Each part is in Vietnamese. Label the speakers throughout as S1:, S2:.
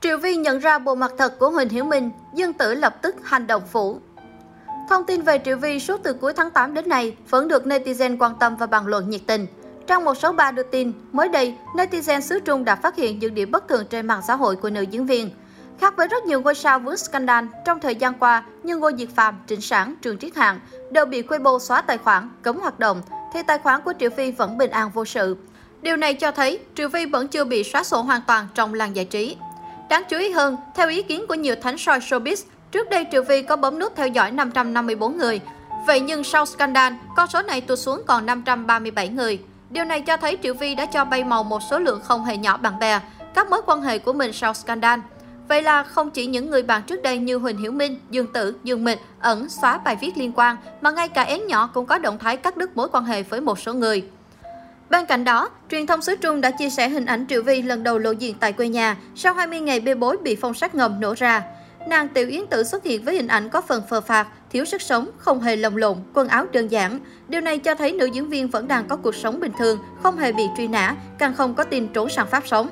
S1: Triệu Vi nhận ra bộ mặt thật của Huỳnh Hiểu Minh, Dương Tử lập tức hành động phủ. Thông tin về Triệu Vi suốt từ cuối tháng 8 đến nay vẫn được netizen quan tâm và bàn luận nhiệt tình. Trong một số ba đưa tin, mới đây, netizen xứ Trung đã phát hiện những điểm bất thường trên mạng xã hội của nữ diễn viên. Khác với rất nhiều ngôi sao vướng scandal trong thời gian qua như Ngô Diệt Phạm, Trịnh Sản, Trường Triết Hạng đều bị Weibo xóa tài khoản, cấm hoạt động, thì tài khoản của Triệu Vi vẫn bình an vô sự. Điều này cho thấy Triệu Vi vẫn chưa bị xóa sổ hoàn toàn trong làng giải trí. Đáng chú ý hơn, theo ý kiến của nhiều thánh soi showbiz, trước đây Triệu Vi có bấm nút theo dõi 554 người. Vậy nhưng sau scandal, con số này tụt xuống còn 537 người. Điều này cho thấy Triệu Vi đã cho bay màu một số lượng không hề nhỏ bạn bè, các mối quan hệ của mình sau scandal. Vậy là không chỉ những người bạn trước đây như Huỳnh Hiểu Minh, Dương Tử, Dương Mịch ẩn xóa bài viết liên quan, mà ngay cả én nhỏ cũng có động thái cắt đứt mối quan hệ với một số người. Bên cạnh đó, truyền thông xứ Trung đã chia sẻ hình ảnh Triệu Vi lần đầu lộ diện tại quê nhà sau 20 ngày bê bối bị phong sát ngầm nổ ra. Nàng Tiểu Yến Tử xuất hiện với hình ảnh có phần phờ phạt, thiếu sức sống, không hề lồng lộn, quần áo đơn giản. Điều này cho thấy nữ diễn viên vẫn đang có cuộc sống bình thường, không hề bị truy nã, càng không có tin trốn sang Pháp sống.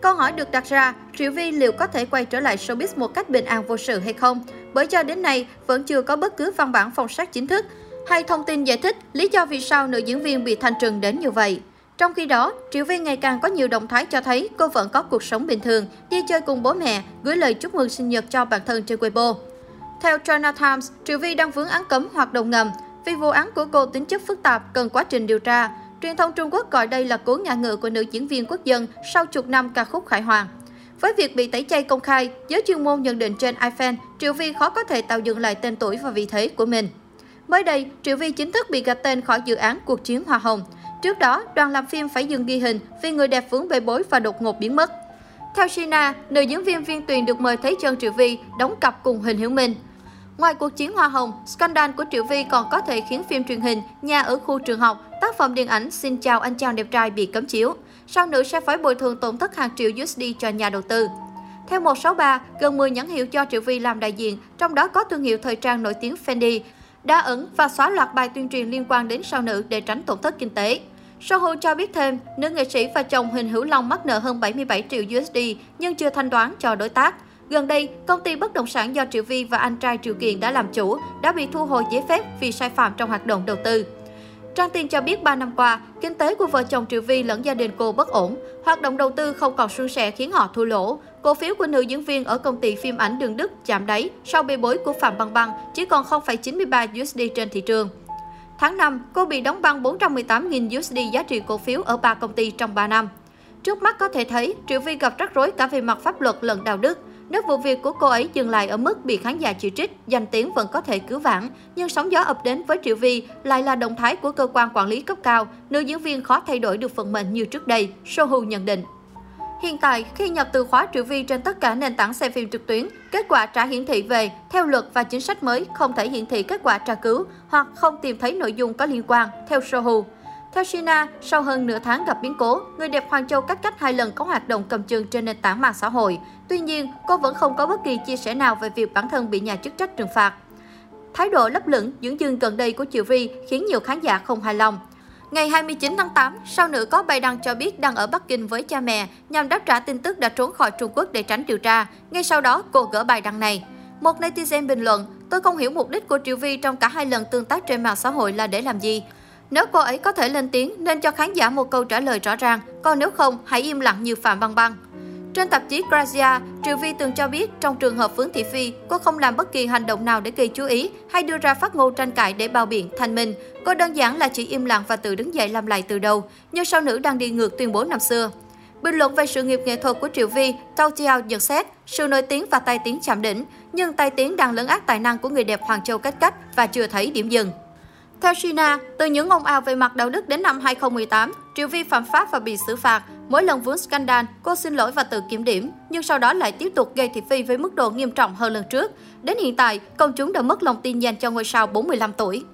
S1: Câu hỏi được đặt ra, Triệu Vi liệu có thể quay trở lại showbiz một cách bình an vô sự hay không? Bởi cho đến nay vẫn chưa có bất cứ văn bản phong sát chính thức hay thông tin giải thích lý do vì sao nữ diễn viên bị thanh trừng đến như vậy. Trong khi đó, Triệu Vy ngày càng có nhiều động thái cho thấy cô vẫn có cuộc sống bình thường, đi chơi cùng bố mẹ, gửi lời chúc mừng sinh nhật cho bản thân trên Weibo. Theo China Times, Triệu Vy đang vướng án cấm hoạt động ngầm vì vụ án của cô tính chất phức tạp cần quá trình điều tra. Truyền thông Trung Quốc gọi đây là cố ngã ngựa của nữ diễn viên quốc dân sau chục năm ca khúc Khải Hoàng. Với việc bị tẩy chay công khai, giới chuyên môn nhận định trên iFan, Triệu Vy khó có thể tạo dựng lại tên tuổi và vị thế của mình. Mới đây, Triệu Vi chính thức bị gạch tên khỏi dự án Cuộc chiến Hoa Hồng. Trước đó, đoàn làm phim phải dừng ghi hình vì người đẹp vướng bê bối và đột ngột biến mất. Theo Sina, nữ diễn viên viên tuyền được mời thấy chân Triệu Vi đóng cặp cùng Huỳnh Hiểu Minh. Ngoài cuộc chiến Hoa Hồng, scandal của Triệu Vi còn có thể khiến phim truyền hình Nhà ở khu trường học, tác phẩm điện ảnh Xin chào anh chàng đẹp trai bị cấm chiếu. Sau nữ sẽ phải bồi thường tổn thất hàng triệu USD cho nhà đầu tư. Theo 163, gần 10 nhãn hiệu cho Triệu Vi làm đại diện, trong đó có thương hiệu thời trang nổi tiếng Fendi, đã ẩn và xóa loạt bài tuyên truyền liên quan đến sao nữ để tránh tổn thất kinh tế. Soho cho biết thêm, nữ nghệ sĩ và chồng Huỳnh Hữu Long mắc nợ hơn 77 triệu USD nhưng chưa thanh toán cho đối tác. Gần đây, công ty bất động sản do Triệu Vi và anh trai Triệu Kiền đã làm chủ đã bị thu hồi giấy phép vì sai phạm trong hoạt động đầu tư. Trang Tiên cho biết 3 năm qua, kinh tế của vợ chồng Triệu Vi lẫn gia đình cô bất ổn. Hoạt động đầu tư không còn suôn sẻ khiến họ thua lỗ. Cổ phiếu của nữ diễn viên ở công ty phim ảnh Đường Đức chạm đáy sau bê bối của Phạm Băng Băng chỉ còn 0,93 USD trên thị trường. Tháng 5, cô bị đóng băng 418.000 USD giá trị cổ phiếu ở ba công ty trong 3 năm. Trước mắt có thể thấy, Triệu Vi gặp rắc rối cả về mặt pháp luật lẫn đạo đức. Nếu vụ việc của cô ấy dừng lại ở mức bị khán giả chỉ trích, danh tiếng vẫn có thể cứu vãn. Nhưng sóng gió ập đến với Triệu Vi lại là động thái của cơ quan quản lý cấp cao. Nữ diễn viên khó thay đổi được vận mệnh như trước đây, Sohu nhận định. Hiện tại, khi nhập từ khóa Triệu Vi trên tất cả nền tảng xem phim trực tuyến, kết quả trả hiển thị về, theo luật và chính sách mới không thể hiển thị kết quả tra cứu hoặc không tìm thấy nội dung có liên quan, theo Sohu. Theo Sina, sau hơn nửa tháng gặp biến cố, người đẹp Hoàng Châu cách cách hai lần có hoạt động cầm chừng trên nền tảng mạng xã hội. Tuy nhiên, cô vẫn không có bất kỳ chia sẻ nào về việc bản thân bị nhà chức trách trừng phạt. Thái độ lấp lửng, dưỡng dưng gần đây của Triệu Vi khiến nhiều khán giả không hài lòng. Ngày 29 tháng 8, sau nữ có bài đăng cho biết đang ở Bắc Kinh với cha mẹ nhằm đáp trả tin tức đã trốn khỏi Trung Quốc để tránh điều tra. Ngay sau đó, cô gỡ bài đăng này. Một netizen bình luận, tôi không hiểu mục đích của Triệu Vi trong cả hai lần tương tác trên mạng xã hội là để làm gì. Nếu cô ấy có thể lên tiếng, nên cho khán giả một câu trả lời rõ ràng, còn nếu không, hãy im lặng như Phạm Băng Băng. Trên tạp chí Grazia, Triệu Vi từng cho biết trong trường hợp Phướng Thị Phi, cô không làm bất kỳ hành động nào để gây chú ý hay đưa ra phát ngôn tranh cãi để bao biện thanh minh. Cô đơn giản là chỉ im lặng và tự đứng dậy làm lại từ đầu, như sao nữ đang đi ngược tuyên bố năm xưa. Bình luận về sự nghiệp nghệ thuật của Triệu Vi, Tao Chiao nhận xét sự nổi tiếng và tai tiếng chạm đỉnh, nhưng tai tiếng đang lấn át tài năng của người đẹp Hoàng Châu cách cách và chưa thấy điểm dừng. Theo China, từ những ồn ào về mặt đạo đức đến năm 2018, Triệu Vi phạm pháp và bị xử phạt. Mỗi lần vướng scandal, cô xin lỗi và tự kiểm điểm, nhưng sau đó lại tiếp tục gây thị phi với mức độ nghiêm trọng hơn lần trước. Đến hiện tại, công chúng đã mất lòng tin dành cho ngôi sao 45 tuổi.